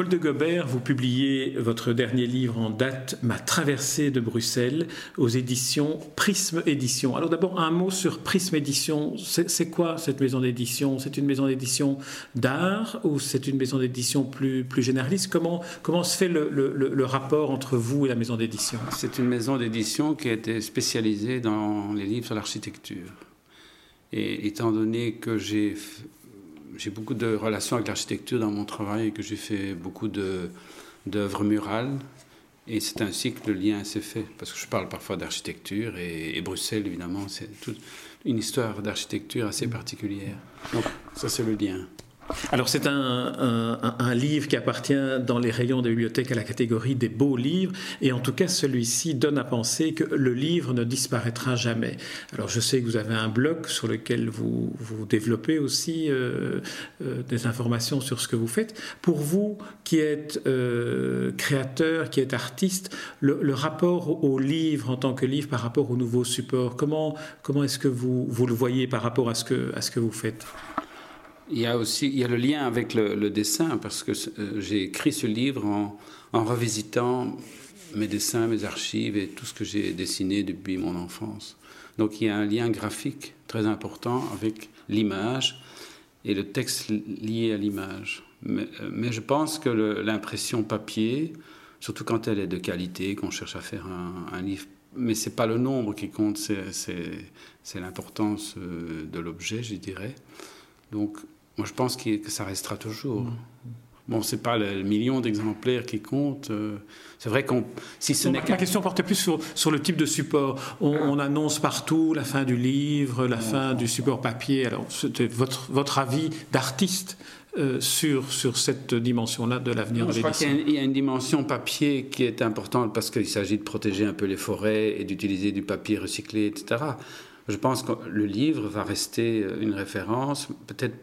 Paul de Gobert, vous publiez votre dernier livre en date, Ma traversée de Bruxelles, aux éditions Prisme Édition. Alors d'abord, un mot sur Prisme Édition. C'est quoi cette maison d'édition? C'est une maison d'édition d'art ou c'est une maison d'édition plus, plus généraliste? Comment, comment se fait le, le, rapport entre vous et la maison d'édition? C'est une maison d'édition qui a été spécialisée dans les livres sur l'architecture. Et étant donné que j'ai j'ai beaucoup de relations avec l'architecture dans mon travail et que j'ai fait beaucoup d'œuvres murales. Et c'est ainsi que le lien s'est fait, parce que je parle parfois d'architecture et, Bruxelles, évidemment, c'est toute une histoire d'architecture assez particulière. Donc ça, c'est le lien. Alors c'est un, livre qui appartient dans les rayons des bibliothèques à la catégorie des beaux livres, et en tout cas celui-ci donne à penser que le livre ne disparaîtra jamais. Alors je sais que vous avez un blog sur lequel vous, vous développez aussi euh, euh, des informations sur ce que vous faites. Pour vous qui êtes euh, créateur, qui êtes artiste, le, rapport au livre en tant que livre par rapport au nouveau support, comment, comment est-ce que vous, vous le voyez par rapport à ce que vous faites? Il y a aussi il y a le lien avec le, dessin, parce que euh, j'ai écrit ce livre en, en, revisitant mes dessins, mes archives et tout ce que j'ai dessiné depuis mon enfance. Donc il y a un lien graphique très important avec l'image et le texte lié à l'image. Mais, euh, mais, je pense que l'impression papier, surtout quand elle est de qualité, qu'on cherche à faire un, livre mais c'est pas le nombre qui compte, c'est l'importance euh, de l'objet, je dirais. Donc moi, je pense que, ça restera toujours. Mm. Bon, c'est pas le million d'exemplaires qui compte. Euh, c'est vrai qu'on, si ce n'est Ma question portait plus sur, sur, le type de support. On, annonce partout la fin du livre, la fin du support papier. Alors, c'était votre, votre avis d'artiste euh, sur, sur cette dimension-là de l'avenir de l'édition. Je crois qu'il y, a une dimension papier qui est importante parce qu'il s'agit de protéger un peu les forêts et d'utiliser du papier recyclé, etc. Je pense que le livre va rester une référence, peut-être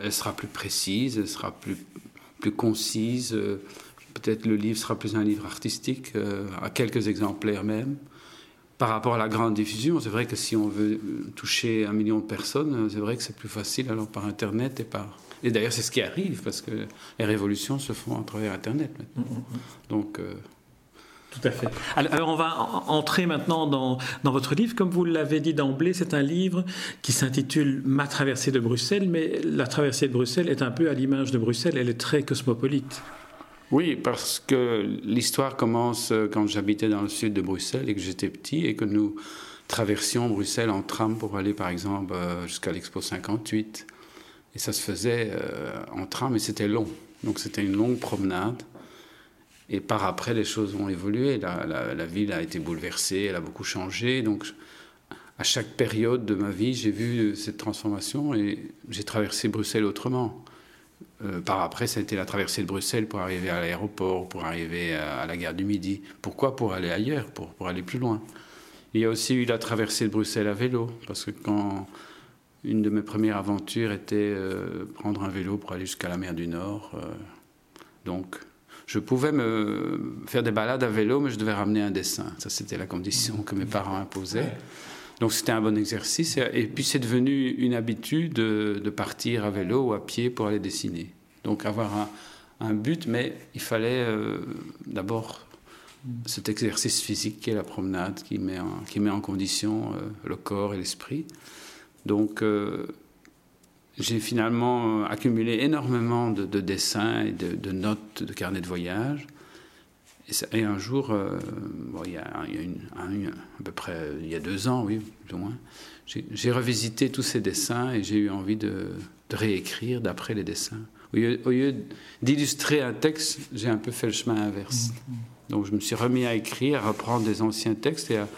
elle sera plus précise, elle sera plus, plus concise. Euh, peut-être le livre sera plus un livre artistique, euh, à quelques exemplaires même. Par rapport à la grande diffusion, c'est vrai que si on veut toucher un million de personnes, c'est vrai que c'est plus facile alors par Internet et par... Et d'ailleurs, c'est ce qui arrive, parce que les révolutions se font à travers Internet maintenant. Mm, mm, mm. Donc... Euh, tout à fait. Alors on va entrer maintenant dans, dans votre livre. Comme vous l'avez dit d'emblée, c'est un livre qui s'intitule Ma traversée de Bruxelles, mais la traversée de Bruxelles est un peu à l'image de Bruxelles, elle est très cosmopolite. Oui, parce que l'histoire commence euh, quand j'habitais dans le sud de Bruxelles et que j'étais petit et que nous traversions Bruxelles en tram pour aller par exemple euh, jusqu'à l'Expo 58. Et ça se faisait euh, en tram et c'était long. Donc c'était une longue promenade. Et par après, les choses ont évolué. La, ville a été bouleversée, elle a beaucoup changé. Donc, à chaque période de ma vie, j'ai vu cette transformation et j'ai traversé Bruxelles autrement. Euh, par après, ça a été la traversée de Bruxelles pour arriver à l'aéroport, pour arriver à, la gare du Midi. Pourquoi? Pour aller ailleurs, pour, aller plus loin. Il y a aussi eu la traversée de Bruxelles à vélo, parce que quand une de mes premières aventures était euh, prendre un vélo pour aller jusqu'à la mer du Nord, euh, donc je pouvais me faire des balades à vélo, mais je devais ramener un dessin. Ça, c'était la condition que mes parents imposaient. Donc c'était un bon exercice. Et puis c'est devenu une habitude de, partir à vélo ou à pied pour aller dessiner. Donc avoir un, but, mais il fallait euh, d'abord cet exercice physique qui est la promenade, qui met en, qui met en condition euh, le corps et l'esprit. Donc euh, j'ai finalement euh, accumulé énormément de, dessins et de, notes de carnet de voyage. Et, un jour, euh, il, y a, à peu près il y a deux ans, oui, plus ou moins, j'ai revisité tous ces dessins et j'ai eu envie de, réécrire d'après les dessins. Au lieu, d'illustrer un texte, j'ai un peu fait le chemin inverse. Mmh, mmh. Donc je me suis remis à écrire, à reprendre des anciens textes et à,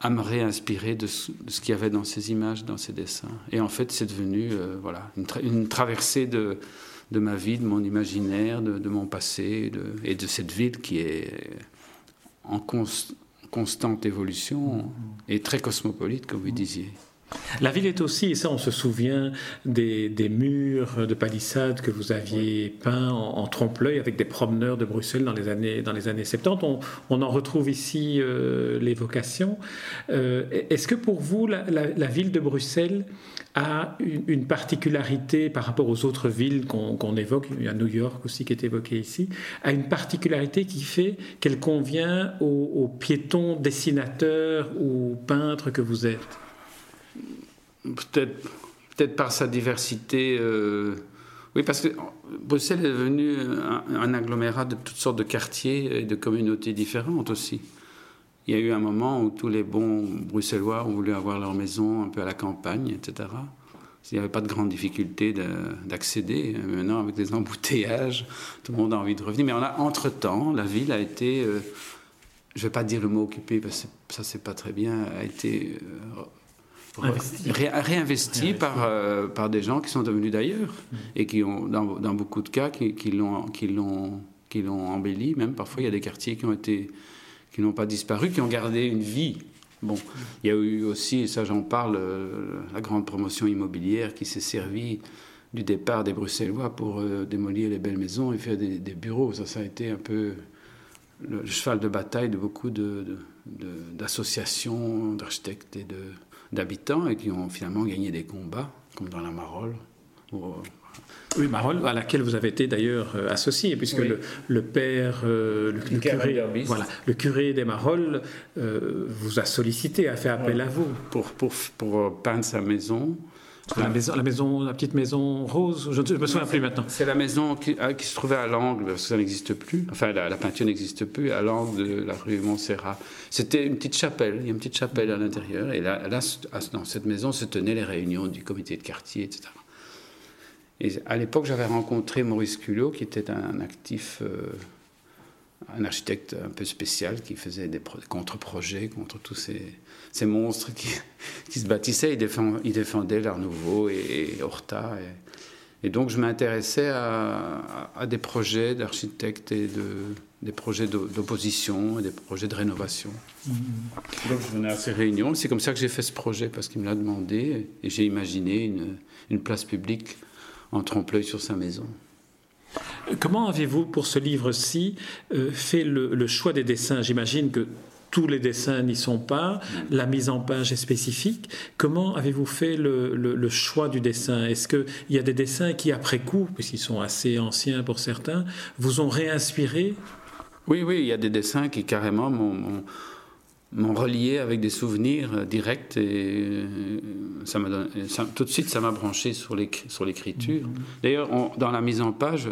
à me réinspirer de ce, qu'il y avait dans ces images, dans ces dessins. Et en fait, c'est devenu euh, voilà, une, traversée de, de, ma vie, de mon imaginaire, de, mon passé et de cette ville qui est en constante évolution et très cosmopolite, comme vous disiez. La ville est aussi, et ça on se souvient, des, murs de palissades que vous aviez peints en, trompe-l'œil avec des promeneurs de Bruxelles dans les années, dans les années 70. On, en retrouve ici euh, l'évocation. Euh, est-ce que pour vous, la, ville de Bruxelles a une, particularité par rapport aux autres villes qu'on évoque, il y a New York aussi qui est évoqué ici, a une particularité qui fait qu'elle convient aux piétons, dessinateurs ou peintres que vous êtes? Peut-être peut par sa diversité. Euh, oui, parce que Bruxelles est devenu un, agglomérat de toutes sortes de quartiers et de communautés différentes aussi. Il y a eu un moment où tous les bons Bruxellois ont voulu avoir leur maison un peu à la campagne, etc. Il n'y avait pas de grande difficulté d'accéder. Maintenant, avec des embouteillages, tout le monde a envie de revenir. Mais entre-temps, la ville a été, euh, je ne vais pas dire le mot occupé, parce que ça, c'est pas très bien, a été euh, réinvesti, par, euh, par des gens qui sont devenus d'ailleurs mm. et qui ont, dans, dans, beaucoup de cas, qui, qui l'ont qui l'ont embelli. Même parfois, il y a des quartiers qui ont été qui n'ont pas disparu, qui ont gardé une vie. Bon, il y a eu aussi, et ça j'en parle, euh, la grande promotion immobilière qui s'est servie du départ des Bruxellois pour euh, démolir les belles maisons et faire des, des, bureaux. Ça, ça a été un peu le cheval de bataille de beaucoup d'associations, de, d'architectes et de, d'habitants et qui ont finalement gagné des combats, comme dans la Marole. Euh, oui, Marolles, à laquelle vous avez été d'ailleurs euh, associé, puisque le, père, euh, le, curé, voilà, le curé des Marolles vous a sollicité, a fait appel à vous. Pour, pour, pour peindre sa maison, la maison, la petite maison rose, je ne me souviens plus maintenant. C'est la maison qui, euh, se trouvait à l'angle, parce que ça n'existe plus. Enfin, la, peinture n'existe plus, à l'angle de la rue Montserrat. C'était une petite chapelle, il y a une petite chapelle à l'intérieur. Et là, dans cette maison se tenaient les réunions du comité de quartier, etc. Et à l'époque, j'avais rencontré Maurice Culot, qui était un actif. Euh, un architecte un peu spécial qui faisait des contre-projets contre tous ces, ces monstres qui, qui, se bâtissaient. Il, défend, il défendait l'Art Nouveau et, Horta. Et, donc je m'intéressais à, à, des projets d'architectes et de, des projets d'opposition et des projets de rénovation. Mm-hmm. Donc je venais à ces réunions. C'est comme ça que j'ai fait ce projet parce qu'il me l'a demandé et j'ai imaginé une, une place publique en trompe-l'œil sur sa maison. Comment avez-vous, pour ce livre-ci, euh, fait le, choix des dessins? J'imagine que tous les dessins n'y sont pas, la mise en page est spécifique. Comment avez-vous fait le, choix du dessin? Est-ce qu'il y a des dessins qui, après coup, puisqu'ils sont assez anciens pour certains, vous ont réinspiré? Oui, oui, il y a des dessins qui carrément m'ont m'ont relié avec des souvenirs euh, directs et euh, ça m'a tout de suite ça m'a branché sur l'écriture. Mhm. D'ailleurs, dans la mise en page,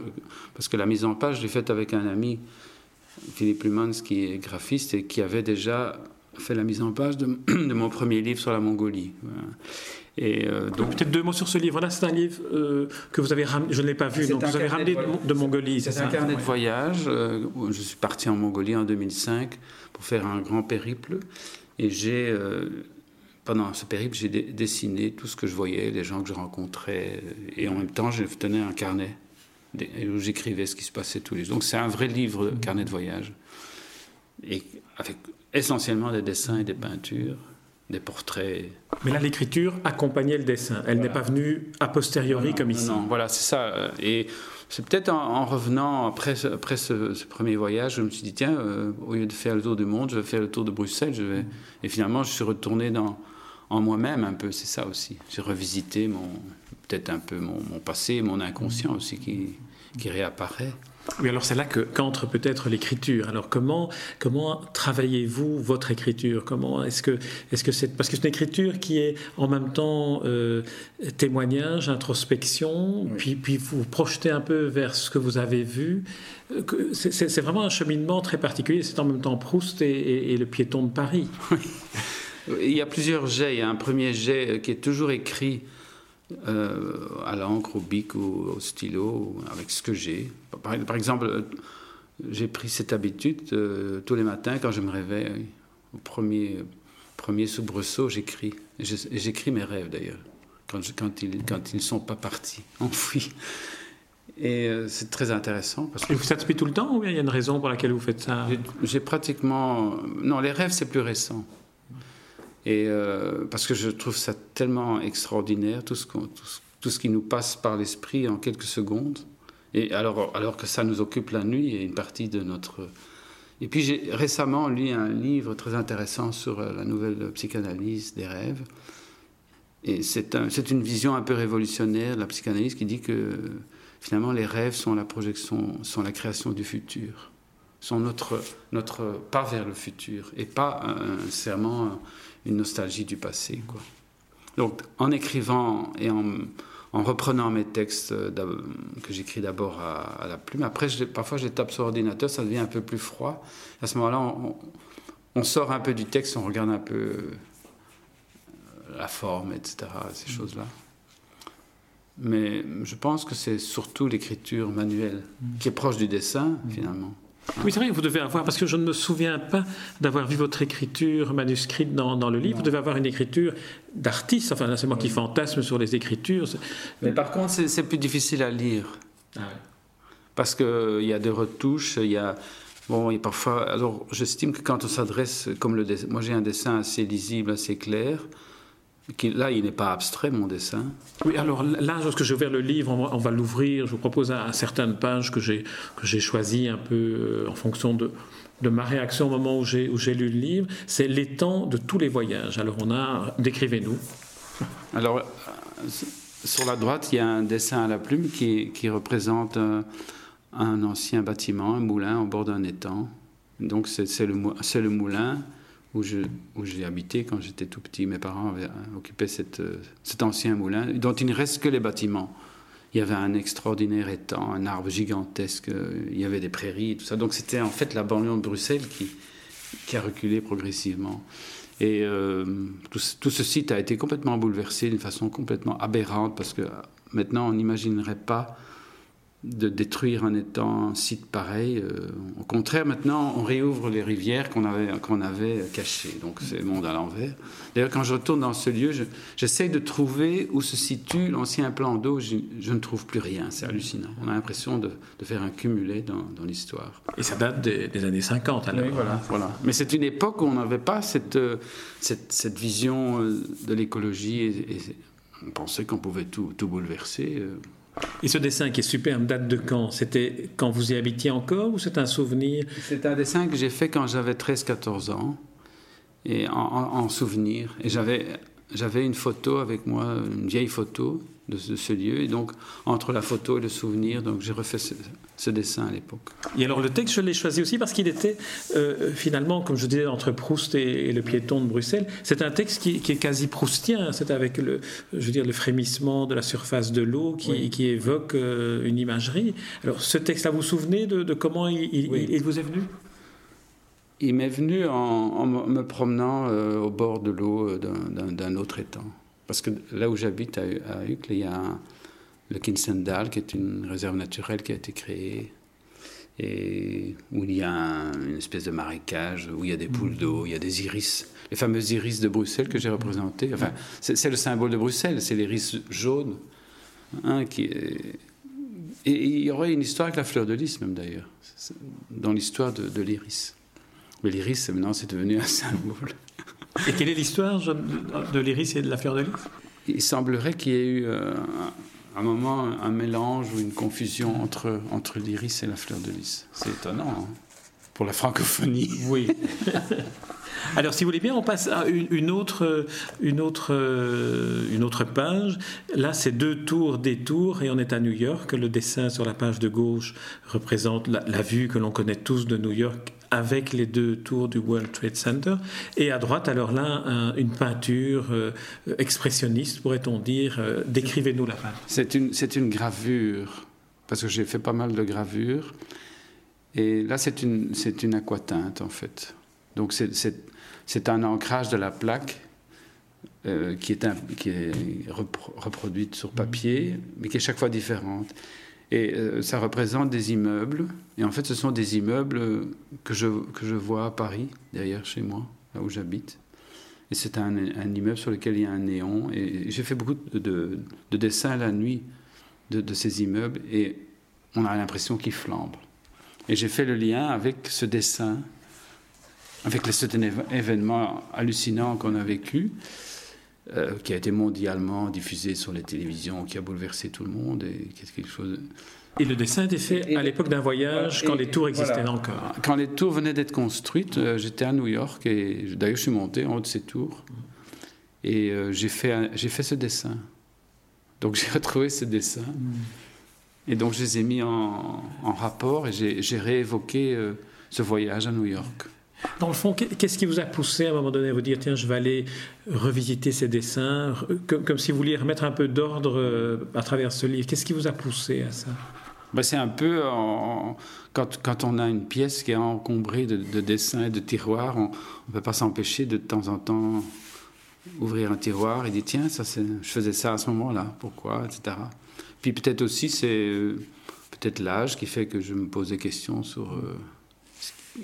parce que la mise en page, je l'ai faite avec un ami, Philippe Lumans, qui est graphiste et qui avait déjà fait la mise en page de, mon premier livre sur la Mongolie. Et euh, donc peut-être deux mots sur ce livre-là. C'est un livre que vous avez ramené, je ne l'ai pas vu, donc vous avez ramené de, Mongolie. C'est un carnet de voyage. je suis parti en Mongolie en 2005 pour faire un grand périple. Et j'ai, euh, pendant ce périple, j'ai dessiné tout ce que je voyais, les gens que je rencontrais. Et en même temps, je tenais un carnet où j'écrivais ce qui se passait tous les jours. Donc c'est un vrai livre, carnet de voyage. Et avec essentiellement des dessins et des peintures des portraits. Mais là, l'écriture accompagnait le dessin. Elle n'est pas venue a posteriori comme ici. Non, voilà, c'est ça. Et c'est peut-être en, revenant après, après ce, premier voyage, je me suis dit, tiens, euh, au lieu de faire le tour du monde, je vais faire le tour de Bruxelles. Je vais... Et finalement, je suis retourné dans, en moi-même un peu, c'est ça aussi. J'ai revisité mon, peut-être un peu mon, mon, passé, mon inconscient aussi qui, qui réapparaît. Oui, alors c'est là que qu'entre peut-être l'écriture. Alors comment comment travaillez-vous votre écriture? Comment est-ce que est-ce que c'est parce que c'est une écriture qui est en même temps euh, témoignage, introspection, puis puis vous projetez un peu vers ce que vous avez vu. Euh, c'est vraiment un cheminement très particulier. C'est en même temps Proust et, le piéton de Paris. Il y a plusieurs jets. Il y a un premier jet qui est toujours écrit euh, à l'encre, au bic ou au stylo, avec ce que j'ai. Par, exemple, euh, j'ai pris cette habitude euh, tous les matins quand je me réveille, au premier, premier soubresaut, j'écris. J'écris mes rêves d'ailleurs, quand, quand, ils, quand ils ne sont pas partis, enfouis. Et c'est très intéressant. Parce que... Et vous faites tout le temps ou il y a une raison pour laquelle vous faites ça? J'ai pratiquement. Non, les rêves, c'est plus récent. Et euh, parce que je trouve ça tellement extraordinaire, tout ce, tout, tout ce qui nous passe par l'esprit en quelques secondes. Et alors, alors que ça nous occupe la nuit et une partie de notre... Et puis j'ai récemment lu un livre très intéressant sur euh, la nouvelle psychanalyse des rêves. Et c'est un, une vision un peu révolutionnaire de la psychanalyse qui dit que finalement les rêves sont la projection, sont la création du futur, sont notre, notre pas vers le futur et pas nécessairement une nostalgie du passé. Donc en écrivant et en, en reprenant mes textes euh, que j'écris d'abord à, la plume. Après, je, parfois, je les tape sur ordinateur, ça devient un peu plus froid. À ce moment-là, on, sort un peu du texte, on regarde un peu euh, la forme, etc., ces mm. choses-là. Mais je pense que c'est surtout l'écriture manuelle mm. qui est proche du dessin, mm. finalement. Oui, c'est vrai, vous devez avoir, parce que je ne me souviens pas d'avoir vu votre écriture manuscrite dans, dans le livre, vous devez avoir une écriture d'artiste, enfin c'est moi qui fantasme sur les écritures. Mais par contre, c'est plus difficile à lire. Ah parce qu'il y a des retouches, il y a... Bon, et parfois, alors j'estime que quand on s'adresse, comme le dessin, moi j'ai un dessin assez lisible, assez clair, là, il n'est pas abstrait, mon dessin. Oui, alors là, lorsque j'ai ouvert le livre, on va, l'ouvrir. Je vous propose à, certaines pages que j'ai choisies un peu euh, en fonction de, de ma réaction au moment où j'ai lu le livre. C'est l'étang de tous les voyages. Alors, on a. Décrivez-nous. Alors, euh, sur la droite, il y a un dessin à la plume qui, qui représente euh, un ancien bâtiment, un moulin au bord d'un étang. Donc, c'est le, le moulin où j'ai où habité quand j'étais tout petit. Mes parents avaient euh, occupé cette, euh, cet ancien moulin dont il ne reste que les bâtiments. Il y avait un extraordinaire étang, un arbre gigantesque, euh, il y avait des prairies et tout ça. Donc c'était en fait la banlieue de Bruxelles qui, qui a reculé progressivement. Et tout, ce site a été complètement bouleversé d'une façon complètement aberrante parce que maintenant on n'imaginerait pas de détruire un étang, un site pareil. Euh, au contraire, maintenant, on réouvre les rivières qu'on avait, qu'on avait cachées. Donc, c'est le monde à l'envers. D'ailleurs, quand je retourne dans ce lieu, j'essaie de trouver où se situe l'ancien plan d'eau. Je, ne trouve plus rien. C'est hallucinant. On a l'impression de, faire un cumulé dans, l'histoire. Et ça date des, années 50, alors. Oui, voilà. voilà. Mais c'est une époque où on n'avait pas cette, cette, vision euh, de l'écologie et, on pensait qu'on pouvait tout, tout bouleverser. Et ce dessin qui est superbe date de quand? C'était quand vous y habitiez encore ou c'est un souvenir? C'est un dessin que j'ai fait quand j'avais 13-14 ans, et en souvenir. Et j'avais une photo avec moi, une vieille photo de ce, lieu, et donc entre la photo et le souvenir, donc j'ai refait ce, dessin à l'époque. Et alors le texte, je l'ai choisi aussi parce qu'il était euh, finalement, comme je disais, entre Proust et, le piéton de Bruxelles. C'est un texte qui, est quasi proustien. C'est avec le, je veux dire, le frémissement de la surface de l'eau qui, évoque euh, une imagerie. Alors ce texte-là, vous vous souvenez de, comment il vous est venu? Il m'est venu en, me promenant euh, au bord de l'eau d'un autre étang. Parce que là où j'habite, à, à Uccle, il y a le Kinsendal, qui est une réserve naturelle qui a été créée, et où il y a une espèce de marécage, où il y a des mhm. poules d'eau, il y a des iris, les fameux iris de Bruxelles que j'ai représentés. Enfin, c'est le symbole de Bruxelles, c'est l'iris jaune. Hein, qui Et il y aurait une histoire avec la fleur de lys, même d'ailleurs, dans l'histoire de l'iris. Mais l'iris, maintenant, c'est devenu un symbole. Et quelle est l'histoire de l'iris et de la fleur de lys? Il semblerait qu'il y ait eu euh, un moment un mélange ou une confusion entre, entre l'iris et la fleur de lys. C'est étonnant hein, pour la francophonie. Oui. Alors, si vous voulez bien, on passe à une, autre, une, autre, une autre page. Là, c'est deux tours des tours et on est à New York. Le dessin sur la page de gauche représente la, la vue que l'on connaît tous de New York avec les deux tours du World Trade Center. Et à droite, alors là, une peinture euh, expressionniste, pourrait-on dire. Euh, décrivez-nous la peinture. C'est une, gravure, parce que j'ai fait pas mal de gravures. Et là, c'est une, c'est une aquatinte, en fait. Donc, c'est, c'est, c'est un ancrage de la plaque euh, qui est, un, qui est reproduite sur papier, mais qui est chaque fois différente. Et euh, ça représente des immeubles. Et en fait, ce sont des immeubles que je, que je vois à Paris, derrière chez moi, là où j'habite. Et c'est un, immeuble sur lequel il y a un néon. Et j'ai fait beaucoup de, de, dessins la nuit de, de, ces immeubles. Et on a l'impression qu'ils flambent. Et j'ai fait le lien avec ce dessin avec cet événement hallucinant qu'on a vécu, euh, qui a été mondialement diffusé sur les télévisions, qui a bouleversé tout le monde, et quelque chose. Et le dessin était fait à l'époque d'un voyage, quand les tours existaient encore. Quand les tours venaient d'être construites, euh, j'étais à New York, et d'ailleurs je suis monté en haut de ces tours, et euh, j'ai fait, j'ai fait ce dessin. Donc j'ai retrouvé ce dessin. Et donc je les ai mis en, rapport et j'ai réévoqué ce voyage à New York. Dans le fond, qu'est-ce qui vous a poussé à un moment donné à vous dire tiens, je vais aller revisiter ces dessins, comme, si vous vouliez remettre un peu d'ordre euh, à travers ce livre Qu'est-ce qui vous a poussé à ça? Ben, C'est un peu quand, quand, on a une pièce qui est encombrée de, dessins et de tiroirs, on ne peut pas s'empêcher de, de temps en temps ouvrir un tiroir et dire tiens, ça, je faisais ça à ce moment-là, pourquoi, etc. Puis peut-être aussi, c'est euh, peut-être l'âge qui fait que je me pose des questions sur. Euh,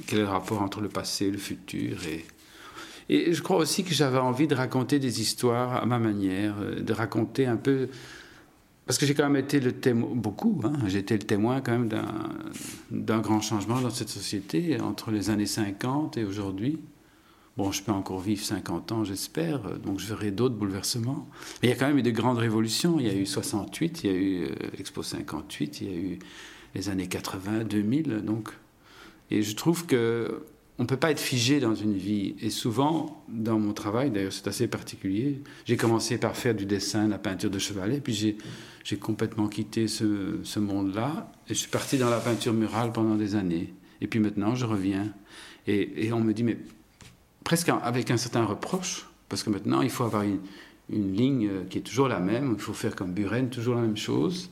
quel est le rapport entre le passé et le futur et, je crois aussi que j'avais envie de raconter des histoires à ma manière, euh, de raconter un peu. Parce que j'ai quand même été le témoin, beaucoup, hein, j'ai été le témoin quand même d'un grand changement dans cette société entre les années 50 et aujourd'hui. Bon, je peux encore vivre 50 ans, j'espère, donc je verrai d'autres bouleversements. Mais il y a quand même eu de grandes révolutions. Il y a eu 68, il y a eu euh, Expo 58, il y a eu les années 80, 2000, donc et je trouve que on ne peut pas être figé dans une vie. Et souvent, dans mon travail, d'ailleurs c'est assez particulier, j'ai commencé par faire du dessin, la peinture de chevalet, puis j'ai complètement quitté ce, monde-là, et je suis parti dans la peinture murale pendant des années. Et puis maintenant, je reviens. Et, et on me dit, mais presque avec un certain reproche, parce que maintenant, il faut avoir une, une ligne qui est toujours la même, il faut faire comme Buren, toujours la même chose.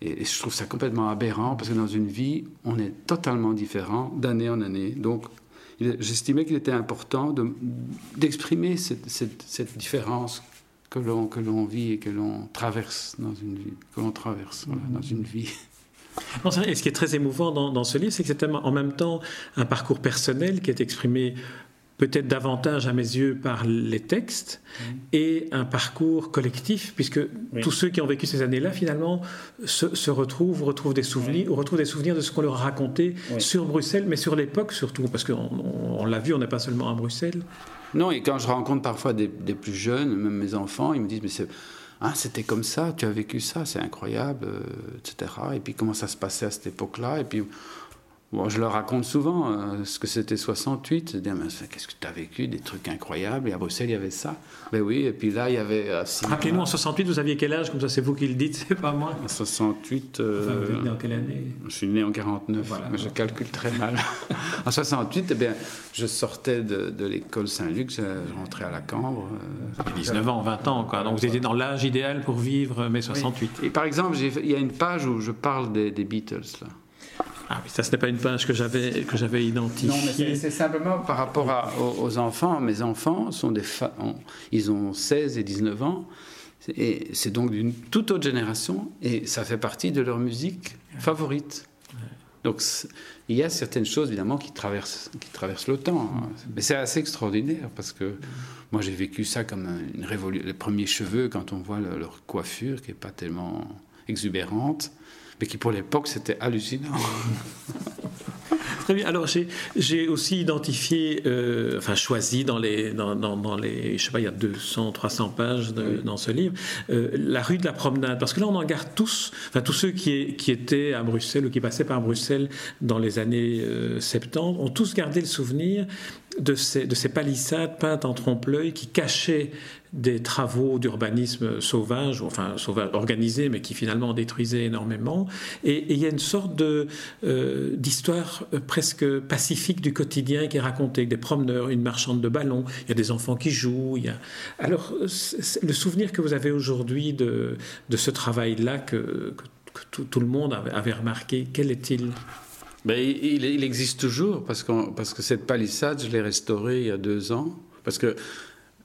Et, je trouve ça complètement aberrant parce que dans une vie, on est totalement différent d'année en année. Donc, j'estimais qu'il était important d'exprimer cette, cette, différence que l'on que l'on vit et que l'on traverse dans une vie, que l'on traverse dans une vie. et ce qui est très émouvant dans, dans ce livre, c'est que c'est en même temps un parcours personnel qui est exprimé peut-être davantage à mes yeux par les textes et un parcours collectif, puisque tous ceux qui ont vécu ces années-là, finalement, se, retrouvent, retrouvent des souvenirs, ou retrouvent des souvenirs de ce qu'on leur a raconté sur Bruxelles, mais sur l'époque surtout, parce qu'on on, l'a vu, on n'est pas seulement à Bruxelles. Non, et quand je rencontre parfois des, plus jeunes, même mes enfants, ils me disent, mais c'est... Ah, c'était comme ça, tu as vécu ça, c'est incroyable, euh, etc. Et puis comment ça se passait à cette époque-là? Et puis Bon, je leur raconte souvent euh, ce que c'était 68. Dire, qu'est-ce que tu as vécu Des trucs incroyables. Et à Bruxelles, il y avait ça. Ben oui, et puis là, il y avait. Euh, Rappelez-nous, en 68, vous aviez quel âge? Comme ça, c'est vous qui le dites, c'est pas moi. En 68. Euh, vous êtes né en quelle année? Je suis né en 49, mais je calcule très mal. en 68, eh bien, je sortais de, de l'école Saint-Luc, je rentrais à la Cambre. 19 ans, 20 ans, quoi. Donc vous étiez dans l'âge idéal pour vivre mai 68. Et par exemple, il y a une page où je parle des, des Beatles, là. Ah oui, ça, ce n'est pas une page que j'avais, que j'avais identifiée. Non, mais c'est, simplement par rapport à, aux, enfants. Mes enfants sont des ils ont 16 et 19 ans. Et c'est donc d'une toute autre génération. Et ça fait partie de leur musique favorite. Donc il y a certaines choses évidemment qui traversent, qui traversent le temps. Hein. Mais c'est assez extraordinaire parce que moi j'ai vécu ça comme une révolution. Les premiers cheveux, quand on voit leur coiffure qui n'est pas tellement exubérante, mais qui pour l'époque c'était hallucinant. Très bien. Alors j'ai aussi identifié, euh, enfin choisi dans les, dans, dans, les, je sais pas, il y a 200, 300 pages dans ce livre, euh, la rue de la promenade. Parce que là on en garde tous, enfin tous ceux qui, qui étaient à Bruxelles ou qui passaient par Bruxelles dans les années 70 euh, ont tous gardé le souvenir de ces, de ces palissades peintes en trompe-l'œil qui cachaient des travaux d'urbanisme sauvage, enfin sauvage, organisés, mais qui finalement détruisaient énormément. Et, il y a une sorte euh, d'histoire euh, presque pacifique du quotidien qui est racontée, des promeneurs, une marchande de ballons, il y a des enfants qui jouent. Alors, le souvenir que vous avez aujourd'hui de ce travail-là que, tout, le monde avait, remarqué, quel est-il? Ben, il, il, existe toujours, parce, parce que cette palissade, je l'ai restaurée il y a deux ans. Parce que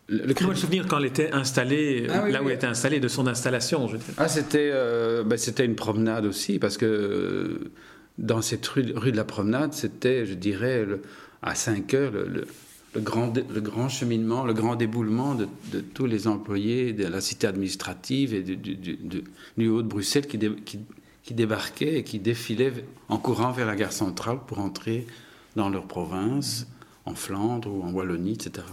le, le souvenir quand elle était installée, ah là où elle était installée, de son installation. Je ah, c'était, euh, ben, c'était une promenade aussi, parce que euh, dans cette rue, rue de la promenade, c'était, je dirais, à 5 heures, le, grand, le grand cheminement, le grand déboulement de, tous les employés de la cité administrative et du, du, haut de Bruxelles qui, qui, qui, débarquaient et qui défilaient en courant vers la gare centrale pour entrer dans leur province en Flandre ou en Wallonie, etc.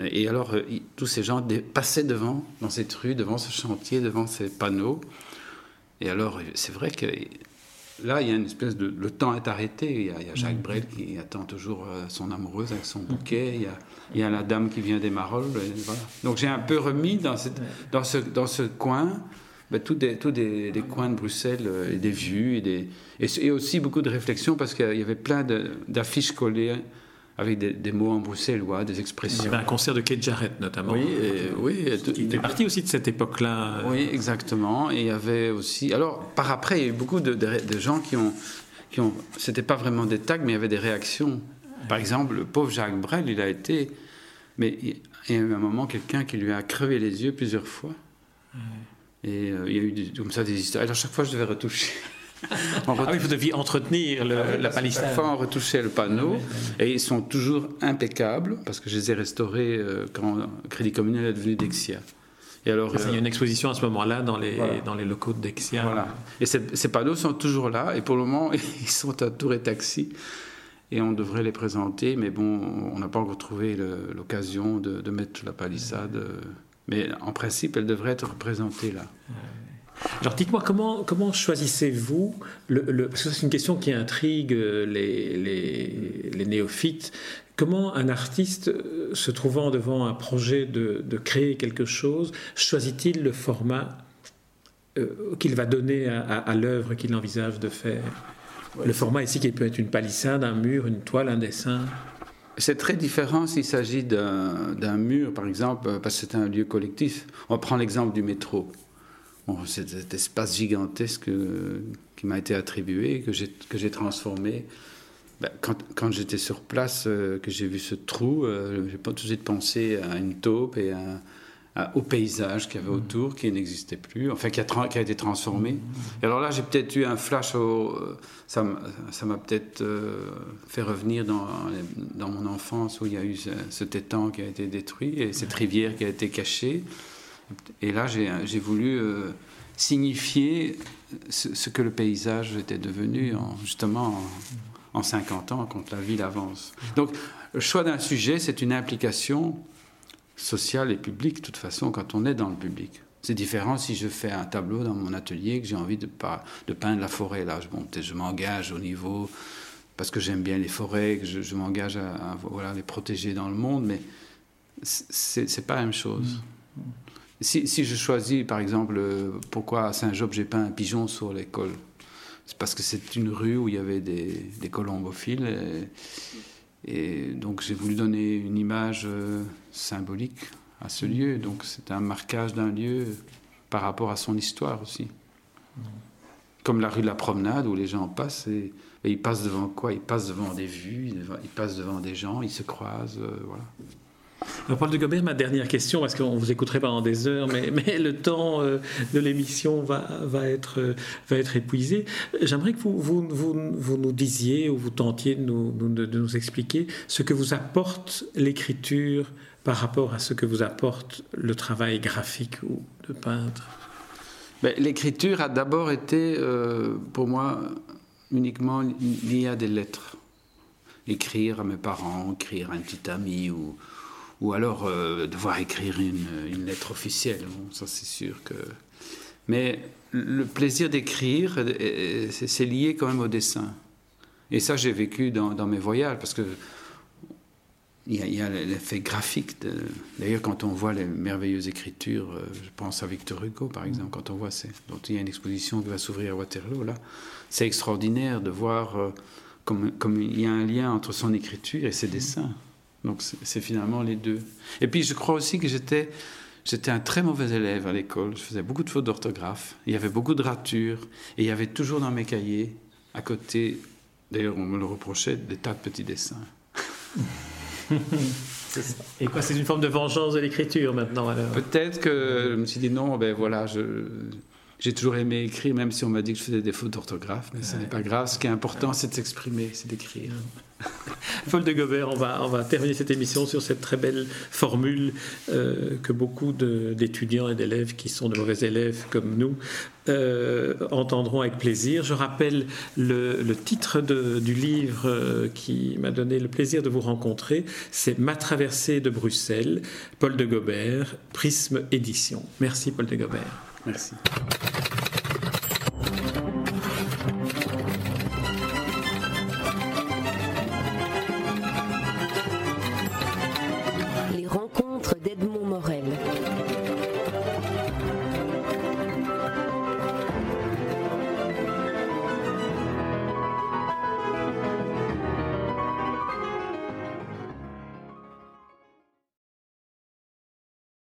Et alors, euh, tous ces gens passaient devant, dans cette rue, devant ce chantier, devant ces panneaux. Et alors, c'est vrai que là, il y a une espèce de. Le temps est arrêté. Il y a, Jacques mm. Brel qui attend toujours euh, son amoureuse avec son bouquet. Il y a, il y a la dame qui vient des Marolles. Donc, j'ai un peu remis dans, cette, dans, ce, dans ce coin. Ben, tous des, tous des, coins de Bruxelles euh, et des vues et, des, et, aussi beaucoup de réflexions parce qu'il y avait plein d'affiches collées avec des, mots en bruxellois, des expressions. Il y avait un concert de Kate Jarrett notamment. Oui, oui. Qui était parti aussi de cette époque-là. Oui, exactement. Et il y avait aussi. Alors, par après, il y a eu beaucoup de, de gens qui ont. Qui ont C'était pas vraiment des tags, mais il y avait des réactions. Par exemple, le pauvre Jacques Brel, il a été. Mais il y a eu un moment quelqu'un qui lui a crevé les yeux plusieurs fois. Et euh, il y a eu comme ça des histoires. Alors, chaque fois, je devais retoucher. ah oui, vous deviez entretenir la palissade. Chaque fois, on retouchait le panneau. Et ils sont toujours impeccables, parce que je les ai restaurés euh, quand Crédit Communal est devenu Dexia. Et alors, il y a euh, une exposition à ce moment-là dans les, dans les locaux de Dexia. Voilà. Et ces, panneaux sont toujours là. Et pour le moment, ils sont à Tour et Taxi. Et on devrait les présenter. Mais bon, on n'a pas encore trouvé l'occasion de, mettre la palissade. Mais en principe, elle devrait être représentée là. Alors dites-moi, comment, comment choisissez-vous, le, parce que c'est une question qui intrigue les, les, néophytes, comment un artiste, euh, se trouvant devant un projet de, de créer quelque chose, choisit-il le format euh, qu'il va donner à, à, l'œuvre qu'il envisage de faire? Le format ici qui peut être une palissade, un mur, une toile, un dessin? C'est très différent s'il s'agit d'un mur, par exemple, parce que c'est un lieu collectif. On prend l'exemple du métro cet espace gigantesque euh, qui m'a été attribué, que j'ai transformé. Ben, quand, j'étais sur place, euh, que j'ai vu ce trou, euh, j'ai pas tout de suite pensé à une taupe et au paysage qu'il y avait autour, qui n'existait plus, enfin qui a, qui a, été transformé. Et alors là, j'ai peut-être eu un flash, au, ça m'a peut-être fait revenir dans, dans mon enfance où il y a eu ce, cet étang qui a été détruit et cette rivière qui a été cachée. Et là, j'ai voulu euh, signifier ce, que le paysage était devenu, justement, en, 50 ans, quand la ville avance. Donc, le choix d'un sujet, c'est une implication sociale et publique, de toute façon, quand on est dans le public. C'est différent si je fais un tableau dans mon atelier, que j'ai envie de, de, peindre la forêt. Là, je, je m'engage au niveau, parce que j'aime bien les forêts, que je, m'engage à, voilà, les protéger dans le monde, mais c'est pas la même chose. Mmh. Si, je choisis, par exemple, euh, pourquoi à Saint-Job j'ai peint un pigeon sur l'école, c'est parce que c'est une rue où il y avait des, des colombophiles. Et, donc j'ai voulu donner une image euh, symbolique à ce lieu. Donc c'est un marquage d'un lieu par rapport à son histoire aussi. Comme la rue de la Promenade où les gens passent et, ils passent devant quoi? Ils passent devant des vues, ils passent devant des gens, ils se croisent, euh, voilà. Paul de Gobert, ma dernière question, parce qu'on vous écouterait pendant des heures, mais, le temps euh, de l'émission va, euh, être épuisé. J'aimerais que vous, nous disiez ou vous tentiez de nous, expliquer ce que vous apporte l'écriture par rapport à ce que vous apporte le travail graphique ou de peintre. Ben, l'écriture a d'abord été, euh, pour moi, uniquement liée à des lettres. Écrire à mes parents, écrire à un petit ami ou ou alors euh, devoir écrire une, lettre officielle. ça c'est sûr que. Mais le plaisir d'écrire, euh, c'est lié quand même au dessin. Et ça, j'ai vécu dans, mes voyages, parce que il y a, l'effet graphique. D'ailleurs, quand on voit les merveilleuses écritures, euh, je pense à Victor Hugo, par exemple, quand on voit dont il y a une exposition qui va s'ouvrir à Waterloo, là, c'est extraordinaire de voir comme, comme, il y a un lien entre son écriture et ses dessins. Donc c'est finalement les deux. Et puis je crois aussi que j'étais J'étais un très mauvais élève à l'école, je faisais beaucoup de fautes d'orthographe, il y avait beaucoup de ratures, et il y avait toujours dans mes cahiers, à côté, d'ailleurs on me le reprochait, des tas de petits dessins. et quoi, c'est une forme de vengeance de l'écriture maintenant alors? Peut-être que je me suis dit non, ben voilà, je, J'ai toujours aimé écrire, même si on m'a dit que je faisais des fautes d'orthographe, mais ce n'est pas grave. Ce qui est important, c'est de s'exprimer, c'est d'écrire. Paul de Gobert, on va, on va terminer cette émission sur cette très belle formule euh, que beaucoup d'étudiants et d'élèves qui sont de mauvais élèves comme nous euh, entendront avec plaisir. Je rappelle le, titre du livre euh, qui m'a donné le plaisir de vous rencontrer, c'est Ma traversée de Bruxelles, Paul de Gobert, Prisme Édition. Merci Paul de Gobert. Merci.